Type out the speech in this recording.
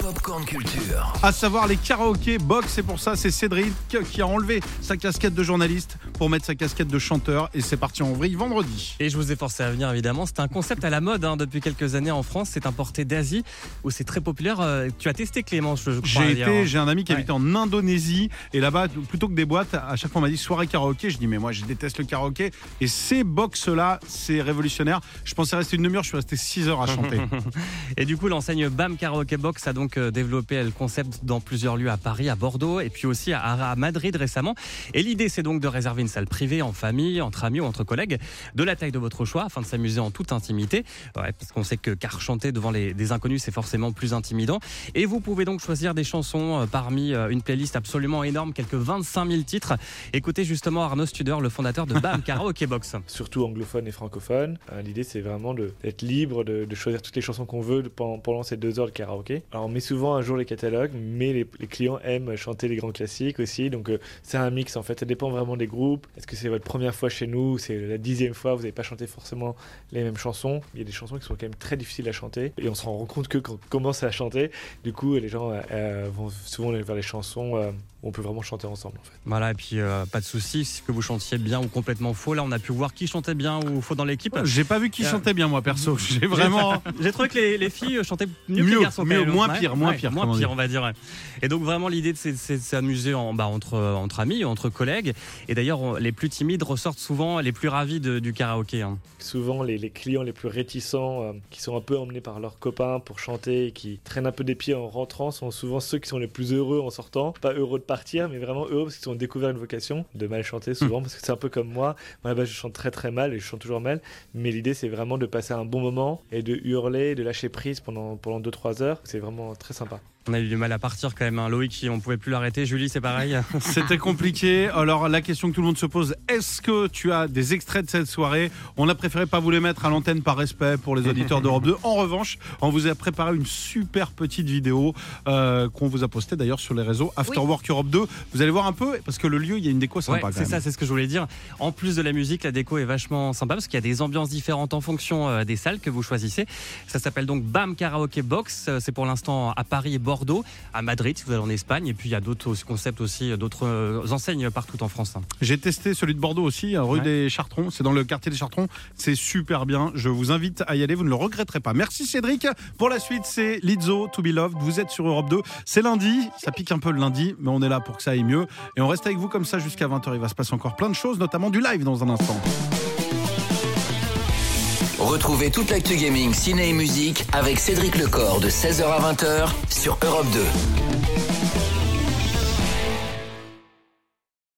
Popcorn Culture. À savoir les karaokés box, c'est pour ça, c'est Cédric qui a enlevé sa casquette de journaliste pour mettre sa casquette de chanteur et c'est parti en vrille vendredi. Et je vous ai forcé à venir évidemment. C'est un concept à la mode hein, depuis quelques années en France. C'est importé d'Asie où c'est très populaire. Euh, tu as testé Clément, je, je crois. J'ai été, j'ai un ami qui Ouais. habite en Indonésie et là-bas, plutôt que des boîtes, à chaque fois on m'a dit soirée karaoké. Je dis mais moi je déteste le karaoké et ces box là, c'est révolutionnaire. Je pensais rester une demi-heure, je suis resté 6 heures à chanter. Et du coup, l'enseigne BAM Karaoke Box a donc euh, développé le concept dans plusieurs lieux à Paris, à Bordeaux et puis aussi à, Madrid récemment. Et l'idée, c'est donc de réserver une salle privée en famille, entre amis ou entre collègues, de la taille de votre choix, afin de s'amuser en toute intimité. Ouais, parce qu'on sait que car chanter devant les, des inconnus, c'est forcément plus intimidant. Et vous pouvez donc choisir des chansons euh, parmi euh, une playlist absolument énorme, quelques 25 000 titres. Écoutez justement Arnaud Studer, le fondateur de BAM Karaoke Box. surtout anglophone et francophone. L'idée, c'est vraiment d'être libre, de, choisir toutes les chansons qu'on veut pendant, ces deux heures de karaoké. Alors, souvent un jour les catalogues, mais les, clients aiment chanter les grands classiques aussi. Donc, euh, c'est un mix en fait. Ça dépend vraiment des groupes. Est-ce que c'est votre première fois chez nous C'est la dixième fois, vous n'avez pas chanté forcément les mêmes chansons? Il y a des chansons qui sont quand même très difficiles à chanter. Et on se rend compte que quand on commence à chanter, du coup, les gens euh, euh, vont souvent vers les chansons où on peut vraiment chanter ensemble en fait. Voilà, et puis euh, pas de souci, si que vous chantiez bien ou complètement faux. Là, on a pu voir qui chantait bien ou faux dans l'équipe. J'ai pas vu qui Euh, chantait bien moi perso. J'ai vraiment. J'ai trouvé que les, les filles chantaient mieux, que Mieux, les garçons. mieux, moins pire, moins pire, Moins pire, on va dire. ouais. Et donc vraiment l'idée, c'est de s'amuser en, bah, entre, entre amis, entre collègues. Et d'ailleurs, les plus timides ressortent souvent les plus ravis de- du karaoké. hein. souvent les, les clients les plus réticents, euh, qui sont un peu emmenés par leurs copains pour chanter et qui traînent un peu des pieds en rentrant, sont souvent ceux qui sont les plus heureux en sortant. Pas heureux de partir, mais vraiment heureux parce qu'ils ont découvert une vocation de mal chanter souvent, parce que c'est un peu comme moi. Moi, je chante très très mal et je chante toujours mal. Mais l'idée, c'est vraiment de passer un bon moment et de hurler, de lâcher prise pendant, pendant 2-3 heures. C'est vraiment très sympa. On a eu du mal à partir quand même. hein. Loïc, on pouvait plus l'arrêter. Julie, c'est pareil. C'était compliqué. Alors la question que tout le monde se pose, est-ce que tu as des extraits de cette soirée? On a préféré pas vous les mettre à l'antenne par respect pour les auditeurs d'Europe 2. En revanche, on vous a préparé une super petite vidéo euh, qu'on vous a postée d'ailleurs sur les réseaux Afterwork Europe 2. Vous allez voir un peu parce que le lieu, il y a une déco sympa Ouais, c'est ça, c'est ce que je voulais dire. En plus de la musique, la déco est vachement sympa parce qu'il y a des ambiances différentes en fonction euh, des salles que vous choisissez. Ça s'appelle donc BAM Karaoke Box. Euh, C'est pour l'instant à Paris et Bordeaux, à Madrid si vous allez en Espagne. Et puis il y a d'autres concepts aussi, d'autres euh, enseignes partout en France. hein. J'ai testé celui de Bordeaux aussi, euh, rue Ouais. des Chartrons. C'est dans le quartier des Chartrons. C'est super bien. Je vous invite à y aller. Vous ne le regretterez pas. Merci Cédric. Pour la suite, c'est Lizzo, To Be Loved. Vous êtes sur Europe 2. C'est lundi. Ça pique un peu le lundi, mais on est là pour que ça aille mieux. Et on reste avec vous comme ça jusqu'à 20h. Il va se passer encore plein de choses, notamment du live dans un instant. Retrouvez toute l'actu gaming, ciné et musique avec Cédric Lecor de 16h à 20h sur Europe 2.